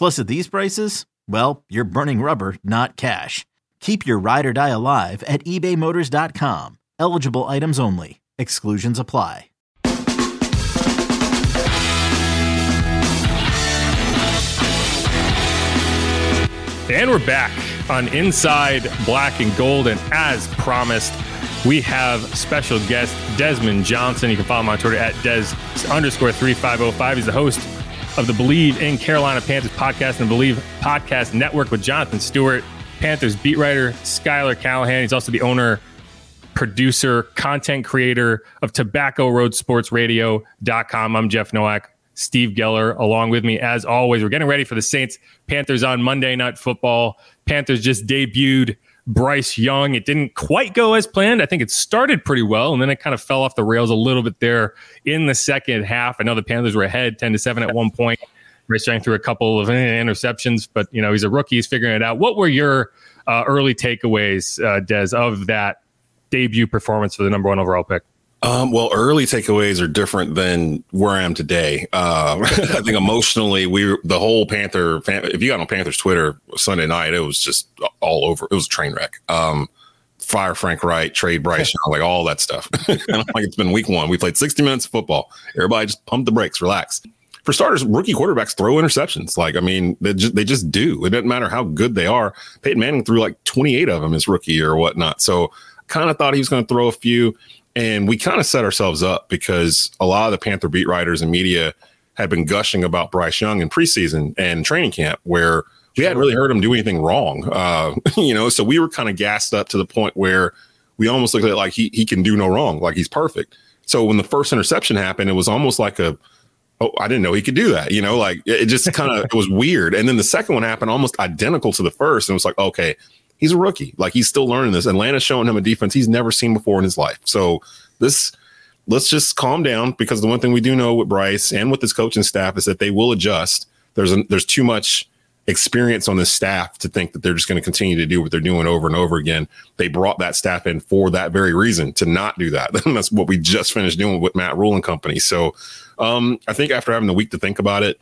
Plus, at these prices, well, you're burning rubber, not cash. Keep your ride or die alive at ebaymotors.com. Eligible items only. Exclusions apply. And we're back on Inside Black and Gold. And as promised, we have special guest Desmond Johnson. You can follow him on Twitter at Des underscore 3505. He's the host of the Bleav in Carolina Panthers podcast and the Bleav Podcast Network with Jonathan Stewart, Panthers beat writer Schuyler Callahan. He's also the owner, producer, content creator of Tobacco Road Sports Radio.com. I'm Jeff Nowak. Steve Geller along with me as always. We're getting ready for the Saints Panthers on Monday Night Football. Panthers just debuted Bryce Young. It didn't quite go as planned. I think it started pretty well, and then it kind of fell off the rails a little bit there in the second half. I know the Panthers were ahead 10 to 7 at one point. Bryce Young threw a couple of interceptions, but you know, he's a rookie, he's figuring it out. What were your uh, early takeaways, uh, Des, of that debut performance for the number one overall pick? Um, well, early takeaways are different than where I am today. Uh, I think emotionally, we the whole Panther. If you got on Panthers Twitter Sunday night, it was just all over. It was a train wreck. Um, fire Frank Reich, trade Bryce, like all that stuff. and I'm like, it's been week one. We played 60 minutes of football. Everybody just pump the brakes, relax. For starters, rookie quarterbacks throw interceptions. Like, I mean, they just, they just do. It doesn't matter how good they are. Peyton Manning threw like 28 of them his rookie year or whatnot. So, kind of thought he was going to throw a few. And we kind of set ourselves up because a lot of the Panther beat writers and media had been gushing about Bryce Young in preseason and training camp, where we hadn't really heard him do anything wrong. Uh, you know, so we were kind of gassed up to the point where we almost looked at it like he he can do no wrong, like he's perfect. So when the first interception happened, it was almost like a oh, I didn't know he could do that. You know, like it just kind of it was weird. And then the second one happened almost identical to the first. And it was like, okay, he's a rookie. Like he's still learning this. Atlanta's showing him a defense he's never seen before in his life. So this let's just calm down because the one thing we do know with Bryce and with his coaching staff is that they will adjust. There's a, there's too much experience on this staff to think that they're just going to continue to do what they're doing over and over again. They brought that staff in for that very reason to not do that. that's what we just finished doing with Matt Rhule and company. So um, I think after having the week to think about it,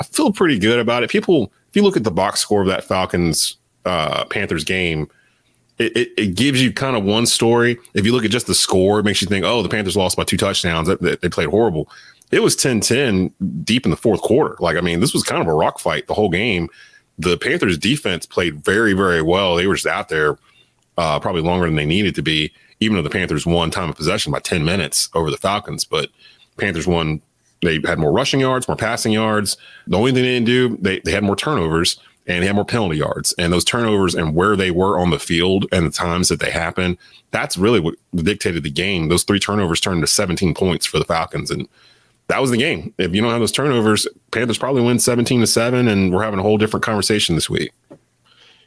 I feel pretty good about it. People, if you look at the box score of that Falcons uh, Panthers game, it, it, it, gives you kind of one story. If you look at just the score, it makes you think, oh, the Panthers lost by two touchdowns. They, they played horrible. It was 10 10 deep in the fourth quarter. Like, I mean, this was kind of a rock fight the whole game. The Panthers defense played very, very well. They were just out there uh, probably longer than they needed to be, even though the Panthers won time of possession by 10 minutes over the Falcons. But Panthers won. They had more rushing yards, more passing yards. The only thing they didn't do, they, they had more turnovers and he had more penalty yards. And those turnovers and where they were on the field and the times that they happened, that's really what dictated the game. Those three turnovers turned to 17 points for the Falcons. And that was the game. If you don't have those turnovers, Panthers probably win 17 to 7, and we're having a whole different conversation this week.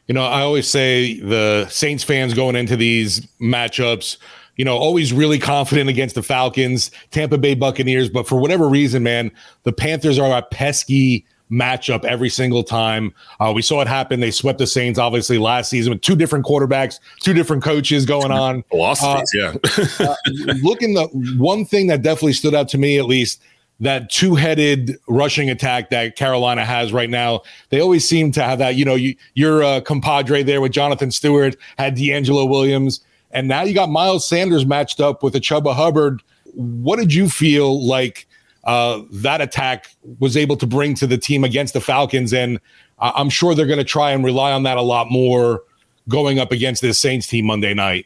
You know, I always say the Saints fans going into these matchups, you know, always really confident against the Falcons, Tampa Bay Buccaneers, but for whatever reason, man, the Panthers are a pesky matchup every single time. Uh, we saw it happen. They swept the Saints obviously last season with two different quarterbacks, two different coaches going on. Philosophies, uh, yeah. uh, looking the one thing that definitely stood out to me, at least, that two-headed rushing attack that Carolina has right now. They always seem to have that. You know, you, your uh, compadre there with Jonathan Stewart had DeAngelo Williams, and now you got Miles Sanders matched up with a Chuba Hubbard. What did you feel like uh, that attack was able to bring to the team against the Falcons? And I'm sure they're going to try and rely on that a lot more going up against this Saints team Monday night.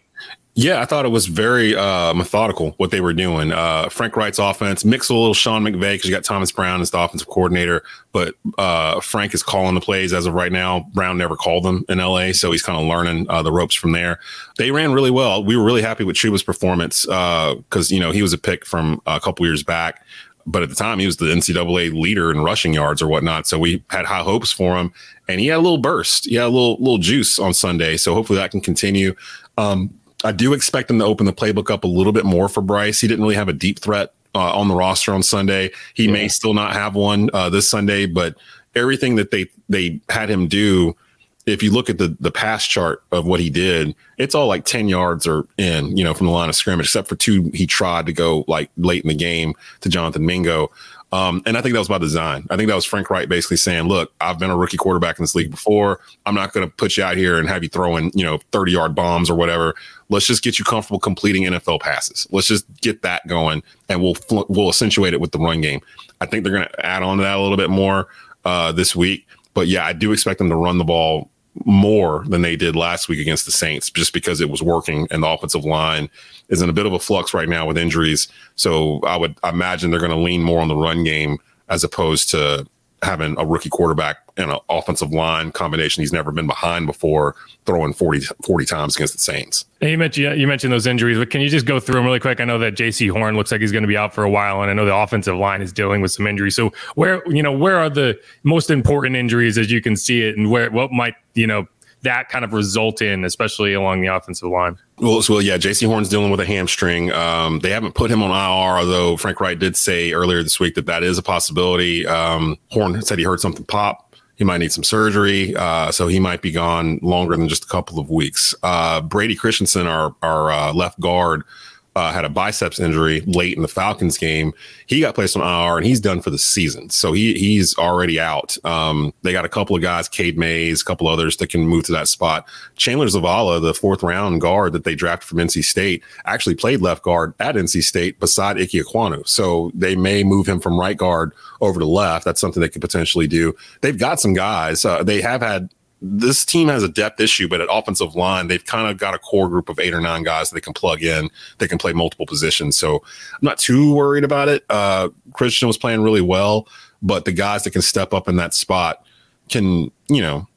Yeah, I thought it was very uh, methodical what they were doing. Uh, Frank Reich's offense, mix a little Sean McVay because you got Thomas Brown as the offensive coordinator, but uh, Frank is calling the plays as of right now. Brown never called them in LA, so he's kind of learning uh, the ropes from there. They ran really well. We were really happy with Chuba's performance because uh, you know he was a pick from a couple years back but at the time he was the NCAA leader in rushing yards or whatnot. So we had high hopes for him, and he had a little burst, he had a little little juice on Sunday. So hopefully that can continue. Um, I do expect him to open the playbook up a little bit more for Bryce. He didn't really have a deep threat uh, on the roster on Sunday. He yeah. may still not have one uh, this Sunday, but everything that they they had him do, if you look at the the pass chart of what he did, it's all like ten yards or in, you know, from the line of scrimmage, except for two he tried to go like late in the game to Jonathan Mingo. Um, and I think that was by design. I think that was Frank Reich basically saying, look, I've been a rookie quarterback in this league before. I'm not going to put you out here and have you throwing, you know, 30 yard bombs or whatever. Let's just get you comfortable completing NFL passes. Let's just get that going and we'll, we'll accentuate it with the run game. I think they're going to add on to that a little bit more uh, this week. But yeah, I do expect them to run the ball more than they did last week against the Saints just because it was working and the offensive line is in a bit of a flux right now with injuries. So I would imagine they're going to lean more on the run game as opposed to having a rookie quarterback and an offensive line combination he's never been behind before throwing 40, 40 times against the Saints. And you mentioned you mentioned those injuries, but can you just go through them really quick? I know that Jaycee Horn looks like he's going to be out for a while, and I know the offensive line is dealing with some injuries. So where you know where are the most important injuries as you can see it, and where what might you know that kind of result in, especially along the offensive line? Well, well, yeah, Jaycee Horn's dealing with a hamstring. Um, they haven't put him on IR, although Frank Reich did say earlier this week that that is a possibility. Um, Horn said he heard something pop. He might need some surgery, uh, so he might be gone longer than just a couple of weeks. Uh, Brady Christensen, our our uh, left guard, uh, had a biceps injury late in the Falcons game. He got placed on IR and he's done for the season. So he he's already out. Um, they got a couple of guys, Cade Mays, a couple others that can move to that spot. Chandler Zavala, the fourth round guard that they drafted from NC State, actually played left guard at NC State beside Ike Ekwonu. So they may move him from right guard over to left. That's something they could potentially do. They've got some guys. Uh, they have had this team has a depth issue, but at offensive line, they've kind of got a core group of eight or nine guys that they can plug in. They can play multiple positions. So I'm not too worried about it. Uh, Christian was playing really well, but the guys that can step up in that spot can, you know,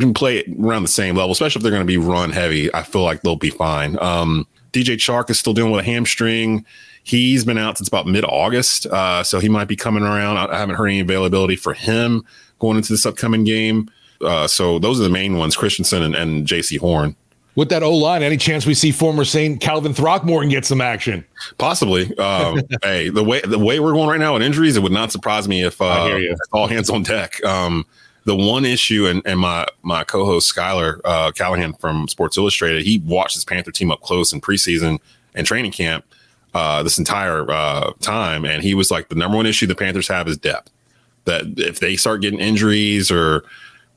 can play around the same level, especially if they're going to be run heavy. I feel like they'll be fine. Um, DJ Chark is still dealing with a hamstring. He's been out since about mid August, uh, so he might be coming around. I haven't heard any availability for him going into this upcoming game. Uh, so those are the main ones: Christensen and, and Jaycee Horn. With that O line, any chance we see former Saint Calvin Throckmorton get some action? Possibly. Um, hey, the way the way we're going right now with injuries, it would not surprise me if uh, all hands on deck. Um, the one issue, and, and my my co-host Schuyler uh, Callahan from Sports Illustrated, he watched his Panther team up close in preseason and training camp uh, this entire uh, time, and he was like, the number one issue the Panthers have is depth. That if they start getting injuries or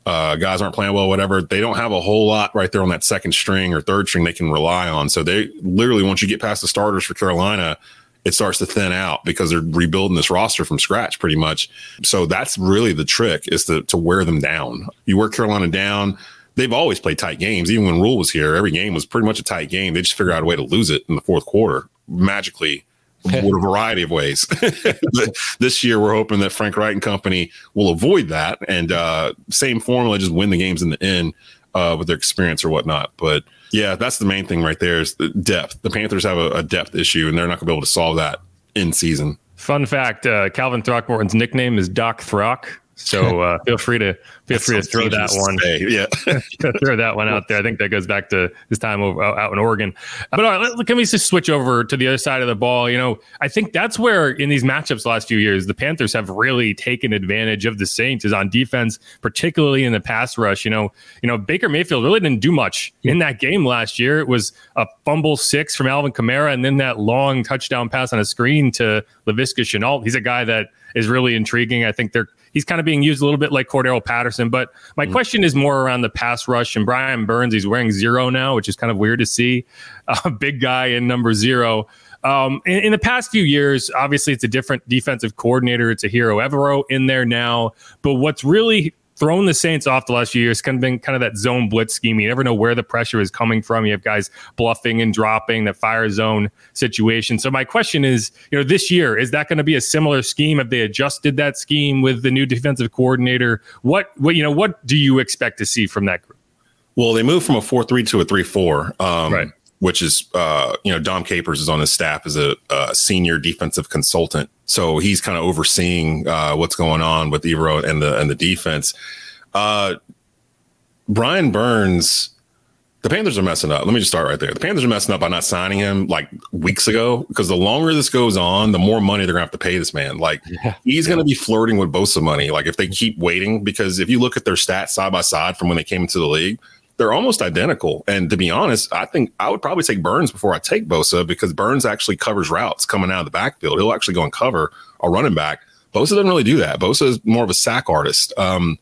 uh, guys aren't playing well, whatever, they don't have a whole lot right there on that second string or third string they can rely on. So they literally, once you get past the starters for Carolina, it starts to thin out because they're rebuilding this roster from scratch pretty much. So that's really the trick is to, to wear them down. You wear Carolina down. They've always played tight games. Even when Rhule was here, every game was pretty much a tight game. They just figure out a way to lose it in the fourth quarter magically with a variety of ways. this year, we're hoping that Frank Reich and company will avoid that and uh, same formula, just win the games in the end uh, with their experience or whatnot. But yeah, that's the main thing right there is the depth. The Panthers have a, a depth issue, and they're not going to be able to solve that in season. Fun fact: uh, Calvin Throckmorton's nickname is Doc Throck. So uh, feel free to feel free to throw that one. Yeah, throw that one out there. I think that goes back to his time over, out in Oregon. But all right, can we just switch over to the other side of the ball? You know, I think that's where in these matchups the last few years, the Panthers have really taken advantage of the Saints is on defense, particularly in the pass rush. You know, you know Baker Mayfield really didn't do much in that game last year. It was a fumble six from Alvin Kamara, and then that long touchdown pass on a screen to Laviska Shenault. He's a guy that is really intriguing. I think they're he's kind of being used a little bit like Cordarrelle Patterson. But my mm question is more around the pass rush and Brian Burns. He's wearing zero now, which is kind of weird to see a big guy in number zero. Um, in, in, the past few years, obviously, it's a different defensive coordinator. It's Ejiro Evero in there now. But what's really thrown the Saints off the last few years. Kind of been kind of that zone blitz scheme. You never know where the pressure is coming from. You have guys bluffing and dropping the fire zone situation. So my question is, you know, this year is that going to be a similar scheme? Have they adjusted that scheme with the new defensive coordinator? What what you know what do you expect to see from that group? Well, they moved from a four three to a three four. Um, right which is uh, you know Dom Capers is on his staff as a, a senior defensive consultant, so he's kind of overseeing uh, what's going on with Evero and the and the defense. Uh, Brian Burns, the Panthers are messing up. Let me just start right there. The Panthers are messing up by not signing him like weeks ago because the longer this goes on, the more money they're gonna have to pay this man. Like yeah. he's gonna be flirting with Bosa money. Like if they keep waiting, because if you look at their stats side by side from when they came into the league they're almost identical. And to be honest, I think I would probably take Burns before I take Bosa because Burns actually covers routes coming out of the backfield. He'll actually go and cover a running back. Bosa doesn't really do that. Bosa is more of a sack artist. Um,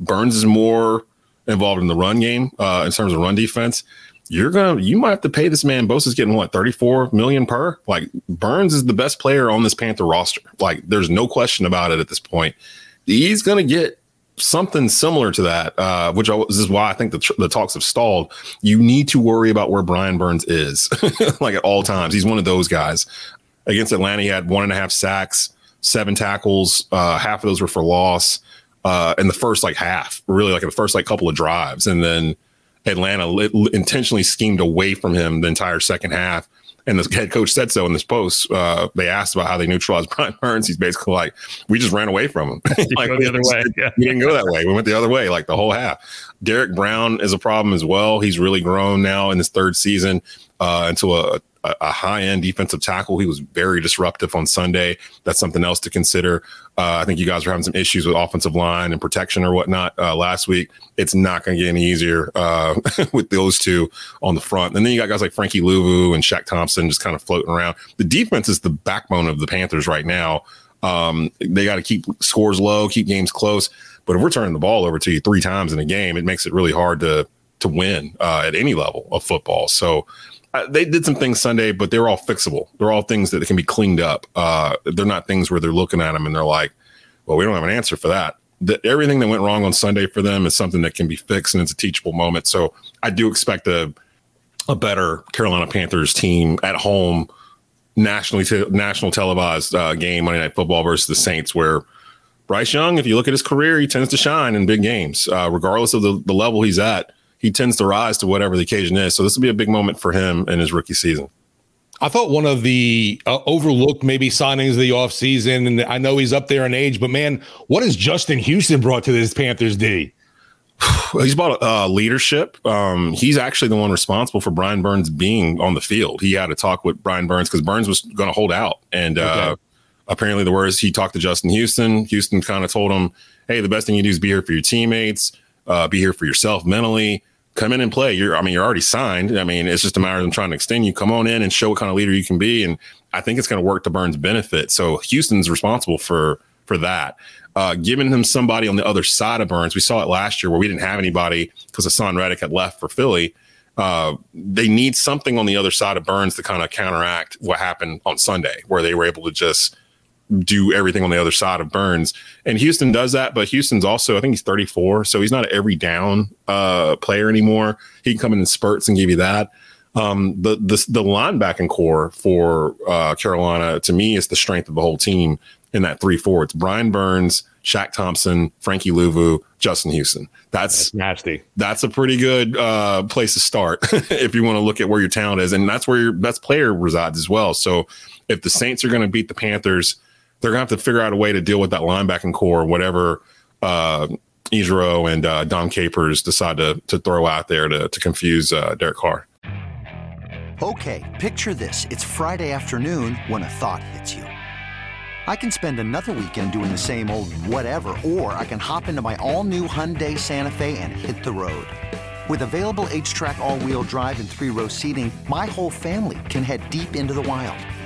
Burns is more involved in the run game uh, in terms of run defense. You're gonna you might have to pay this man. Bosa's getting what 34 million per. Like Burns is the best player on this Panther roster. Like there's no question about it at this point. He's gonna get something similar to that, uh, which I, this is why I think the, tr- the talks have stalled. You need to worry about where Brian Burns is, like at all times. He's one of those guys. Against Atlanta, he had one and a half sacks, seven tackles. Uh, half of those were for loss uh, in the first like half, really like in the first like couple of drives, and then Atlanta intentionally schemed away from him the entire second half and the head coach said so in this post. Uh, they asked about how they neutralized Brian Burns. He's basically like, we just ran away from him. like the other way. Yeah. We didn't go that way. We went the other way, like the whole half. Derrick Brown is a problem as well. He's really grown now in his third season uh, into a, a, a high end defensive tackle. He was very disruptive on Sunday. That's something else to consider. Uh, I think you guys were having some issues with offensive line and protection or whatnot uh, last week. It's not going to get any easier uh, with those two on the front. And then you got guys like Frankie Luvu and Shaq Thompson just kind of floating around. The defense is the backbone of the Panthers right now. Um, they got to keep scores low, keep games close. But if we're turning the ball over to you three times in a game, it makes it really hard to to win uh, at any level of football. So they did some things Sunday, but they're all fixable. They're all things that can be cleaned up. Uh, they're not things where they're looking at them and they're like, well, we don't have an answer for that. The, everything that went wrong on Sunday for them is something that can be fixed and it's a teachable moment. So I do expect a, a better Carolina Panthers team at home, nationally te- national televised uh, game Monday Night Football versus the Saints, where Bryce Young, if you look at his career, he tends to shine in big games, uh, regardless of the, the level he's at he tends to rise to whatever the occasion is. So this will be a big moment for him in his rookie season. I thought one of the uh, overlooked maybe signings of the offseason, and I know he's up there in age, but man, what has Justin Houston brought to this Panthers D? he's brought uh, leadership. Um, he's actually the one responsible for Brian Burns being on the field. He had a talk with Brian Burns because Burns was going to hold out, and uh, okay. apparently the words he talked to Justin Houston. Houston kind of told him, "Hey, the best thing you do is be here for your teammates, uh, be here for yourself mentally." Come in and play. You're, I mean, you're already signed. I mean, it's just a matter of them trying to extend you. Come on in and show what kind of leader you can be. And I think it's going to work to Burns' benefit. So Houston's responsible for for that. Uh, giving him somebody on the other side of Burns. We saw it last year where we didn't have anybody because Haason Reddick had left for Philly. Uh, they need something on the other side of Burns to kind of counteract what happened on Sunday, where they were able to just do everything on the other side of Burns. And Houston does that, but Houston's also, I think he's 34, so he's not an every down uh, player anymore. He can come in in spurts and give you that. Um, the the the linebacking core for uh, Carolina to me is the strength of the whole team in that three four. It's Brian Burns, Shaq Thompson, Frankie Luvu, Justin Houston. That's, that's nasty. That's a pretty good uh, place to start if you want to look at where your talent is, and that's where your best player resides as well. So if the Saints are going to beat the Panthers they're gonna have to figure out a way to deal with that linebacking core, whatever uh, Ejiro and uh, Dom Capers decide to to throw out there to to confuse uh, Derek Carr. Okay, picture this: it's Friday afternoon when a thought hits you. I can spend another weekend doing the same old whatever, or I can hop into my all-new Hyundai Santa Fe and hit the road. With available H-Track all-wheel drive and three-row seating, my whole family can head deep into the wild.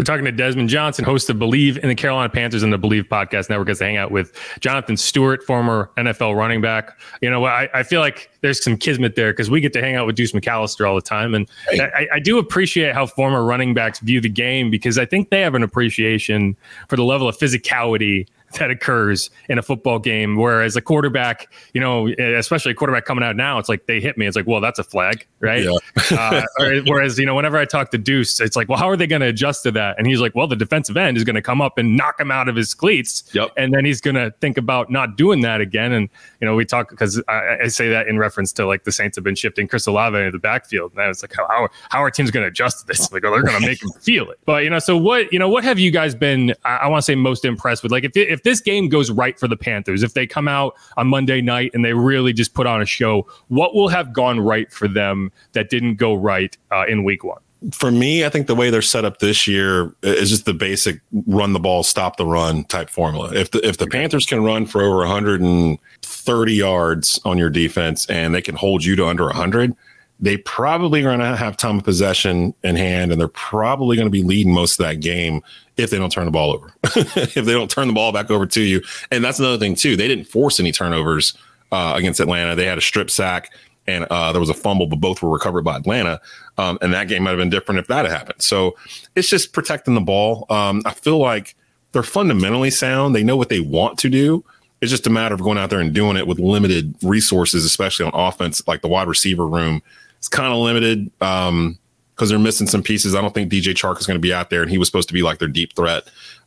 So talking to Desmond Johnson, host of Bleav in the Carolina Panthers and the Bleav Podcast Network, gets to hang out with Jonathan Stewart, former NFL running back. You know, I, I feel like there's some kismet there because we get to hang out with Deuce McAllister all the time. And hey. I, I do appreciate how former running backs view the game because I think they have an appreciation for the level of physicality that occurs in a football game. Whereas a quarterback, you know, especially a quarterback coming out now, it's like they hit me. It's like, well, that's a flag, right? Yeah. uh, whereas, you know, whenever I talk to Deuce, it's like, well, how are they going to adjust to that? And he's like, well, the defensive end is going to come up and knock him out of his cleats. Yep. And then he's going to think about not doing that again. And, you know, we talk because I, I, say that in reference to like the Saints have been shifting Chris Olave into the backfield. And I was like, how, how, how are teams going to adjust to this? Like, oh, they're going to make him feel it. But, you know, so what, you know, what have you guys been, I, I want to say most impressed with? Like, if, if this game goes right for the Panthers, if they come out on Monday night and they really just put on a show, what will have gone right for them that didn't go right uh, in week one? For me, I think the way they're set up this year is just the basic run the ball, stop the run type formula. If the if the Panthers can run for over 130 yards on your defense and they can hold you to under 100, they probably are going to have time of possession in hand and they're probably going to be leading most of that game if they don't turn the ball over. If they don't turn the ball back over to you. And that's another thing too. They didn't force any turnovers uh, against atlanta. They had a strip sack and uh, there was a fumble but both were recovered by atlanta. Um, and that game might have been different if that had happened. So it's just protecting the ball. Um, i feel like they're fundamentally sound. They know what they want to do. It's just a matter of going out there and doing it with limited resources especially on offense like the wide receiver room it's kind of limited um, because they're missing some pieces. I don't think DJ Chark is going to be out there, and he was supposed to be like their deep threat.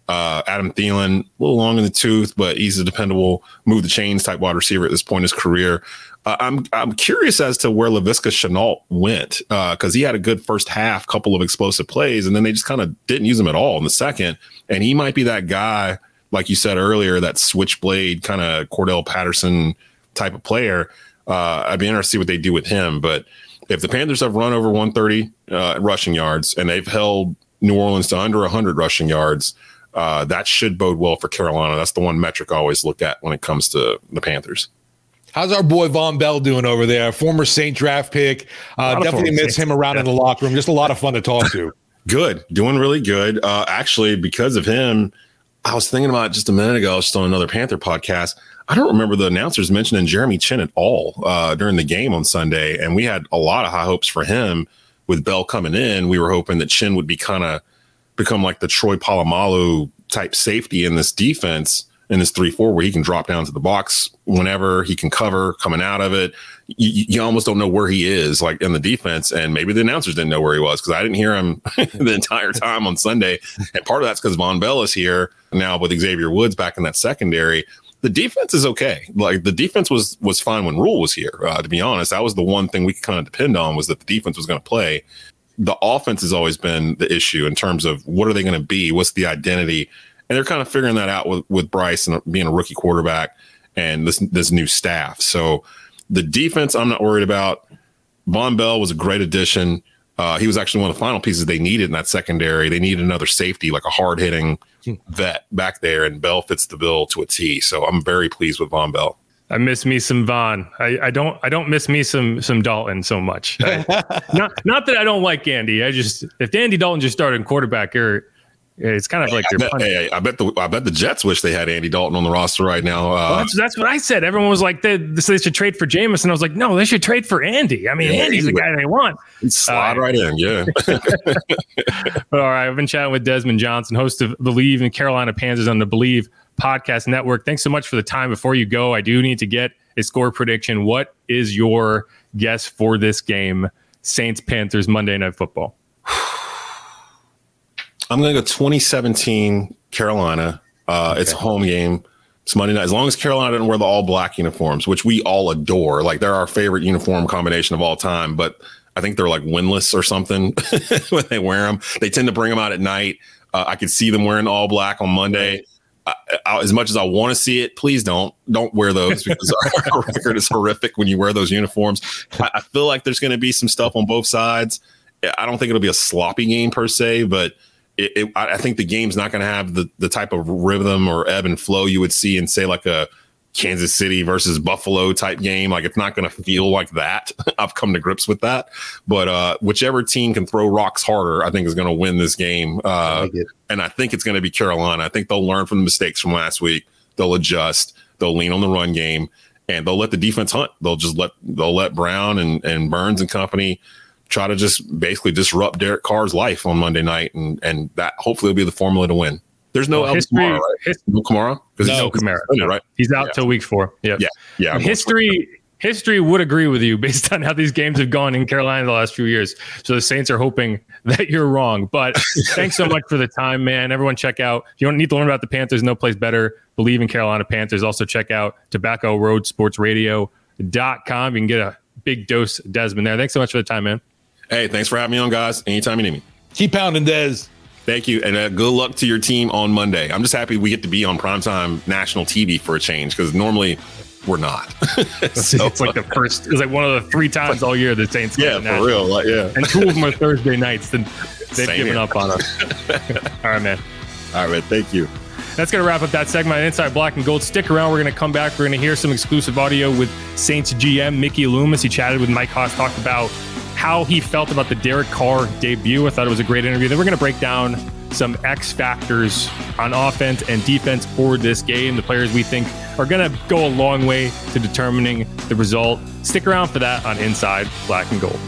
Uh, Adam Thielen, a little long in the tooth, but he's a dependable move the chains type wide receiver at this point in his career. Uh, I'm I'm curious as to where Laviska Shenault went because uh, he had a good first half, couple of explosive plays, and then they just kind of didn't use him at all in the second. And he might be that guy, like you said earlier, that switchblade kind of Cordarrelle Patterson type of player. Uh, I'd be interested to see what they do with him, but if the Panthers have run over 130 uh, rushing yards and they've held New Orleans to under 100 rushing yards, uh, that should bode well for Carolina. That's the one metric I always look at when it comes to the Panthers. How's our boy Vonn Bell doing over there? Former Saint draft pick. Uh, definitely miss him around yeah. in the locker room. Just a lot of fun to talk to. good, doing really good. Uh, actually, because of him, I was thinking about just a minute ago. I was just on another Panther podcast. I don't remember the announcers mentioning Jeremy Chinn at all uh, during the game on Sunday, and we had a lot of high hopes for him with Bell coming in. We were hoping that Chinn would be kind of become like the Troy Polamalu type safety in this defense in this three four where he can drop down to the box whenever he can cover coming out of it. You, you, almost don't know where he is like in the defense, and maybe the announcers didn't know where he was because I didn't hear him the entire time on Sunday. And part of that's because Vonn Bell is here now with Xavier Woods back in that secondary the defense is okay. Like the defense was was fine when Rhule was here. Uh, to be honest, that was the one thing we could kind of depend on was that the defense was going to play. The offense has always been the issue in terms of what are they going to be? What's the identity? And they're kind of figuring that out with with Bryce and being a rookie quarterback and this this new staff. So the defense, I'm not worried about. Vonn Bell was a great addition. Uh, he was actually one of the final pieces they needed in that secondary. They needed another safety, like a hard hitting vet back there, and Bell fits the bill to a T. So I'm very pleased with Vonn Bell. I miss me some Vonn. I, I don't I don't miss me some some Dalton so much. I, not not that I don't like Andy. I just if Andy Dalton just started quarterback, or it's kind of like I bet, hey, I bet the I bet the Jets wish they had Andy Dalton on the roster right now. Uh, well, that's, that's, what I said. Everyone was like, they, they should trade for Jameis, and I was like, no, they should trade for Andy. I mean, yeah, Andy's the guy they want. Slide uh, right in, yeah. all right, I've been chatting with Desmond Johnson, host of Bleav in Carolina Panthers on the Bleav Podcast Network. Thanks so much for the time. Before you go, I do need to get a score prediction. What is your guess for this game, Saints Panthers Monday Night Football? I'm going to go 2017 Carolina. Uh, okay. It's a home game. It's Monday night. As long as Carolina doesn't wear the all black uniforms, which we all adore, like they're our favorite uniform combination of all time. But I think they're like winless or something when they wear them. They tend to bring them out at night. Uh, I could see them wearing all black on Monday. I, I, as much as I want to see it, please don't don't wear those because our record is horrific when you wear those uniforms. I, I feel like there's going to be some stuff on both sides. I don't think it'll be a sloppy game per se, but it, it, I think the game's not going to have the the type of rhythm or ebb and flow you would see in say like a Kansas City versus Buffalo type game. Like it's not going to feel like that. I've come to grips with that. But uh, whichever team can throw rocks harder, I think is going to win this game. Uh, I and I think it's going to be Carolina. I think they'll learn from the mistakes from last week. They'll adjust. They'll lean on the run game, and they'll let the defense hunt. They'll just let they'll let Brown and and Burns and company try to just basically disrupt Derek Carr's life on Monday night, and and that hopefully will be the formula to win. There's no well, history, Kamara, right? His, no Kamara because no, he's Kamara, no, right? He's out yeah. till week four. Yeah, yeah, yeah. History, history would agree with you based on how these games have gone in Carolina the last few years. So the Saints are hoping that you're wrong. But thanks so much for the time, man. Everyone, check out. If you don't need to learn about the Panthers, no place better. Bleav in Carolina Panthers. Also check out Tobacco Road Sports Radio.com. You can get a big dose Desmond there. Thanks so much for the time, man. Hey, thanks for having me on, guys. Anytime you need me. Keep pounding, Des. Thank you, and uh, good luck to your team on Monday. I'm just happy we get to be on primetime national TV for a change because normally we're not. so, it's like the first. It's like one of the three times all year the Saints. Yeah, for real. Like, yeah, and two of them are Thursday nights. Then they've Same given here. up on us. all right, man. All right, man. Thank you. That's going to wrap up that segment on Inside Black and Gold. Stick around. We're going to come back. We're going to hear some exclusive audio with Saints GM Mickey Loomis. He chatted with Mike Hoss, talked about how he felt about the Derek Carr debut. I thought it was a great interview. Then we're going to break down some X factors on offense and defense for this game, the players we think are going to go a long way to determining the result. Stick around for that on Inside Black and Gold.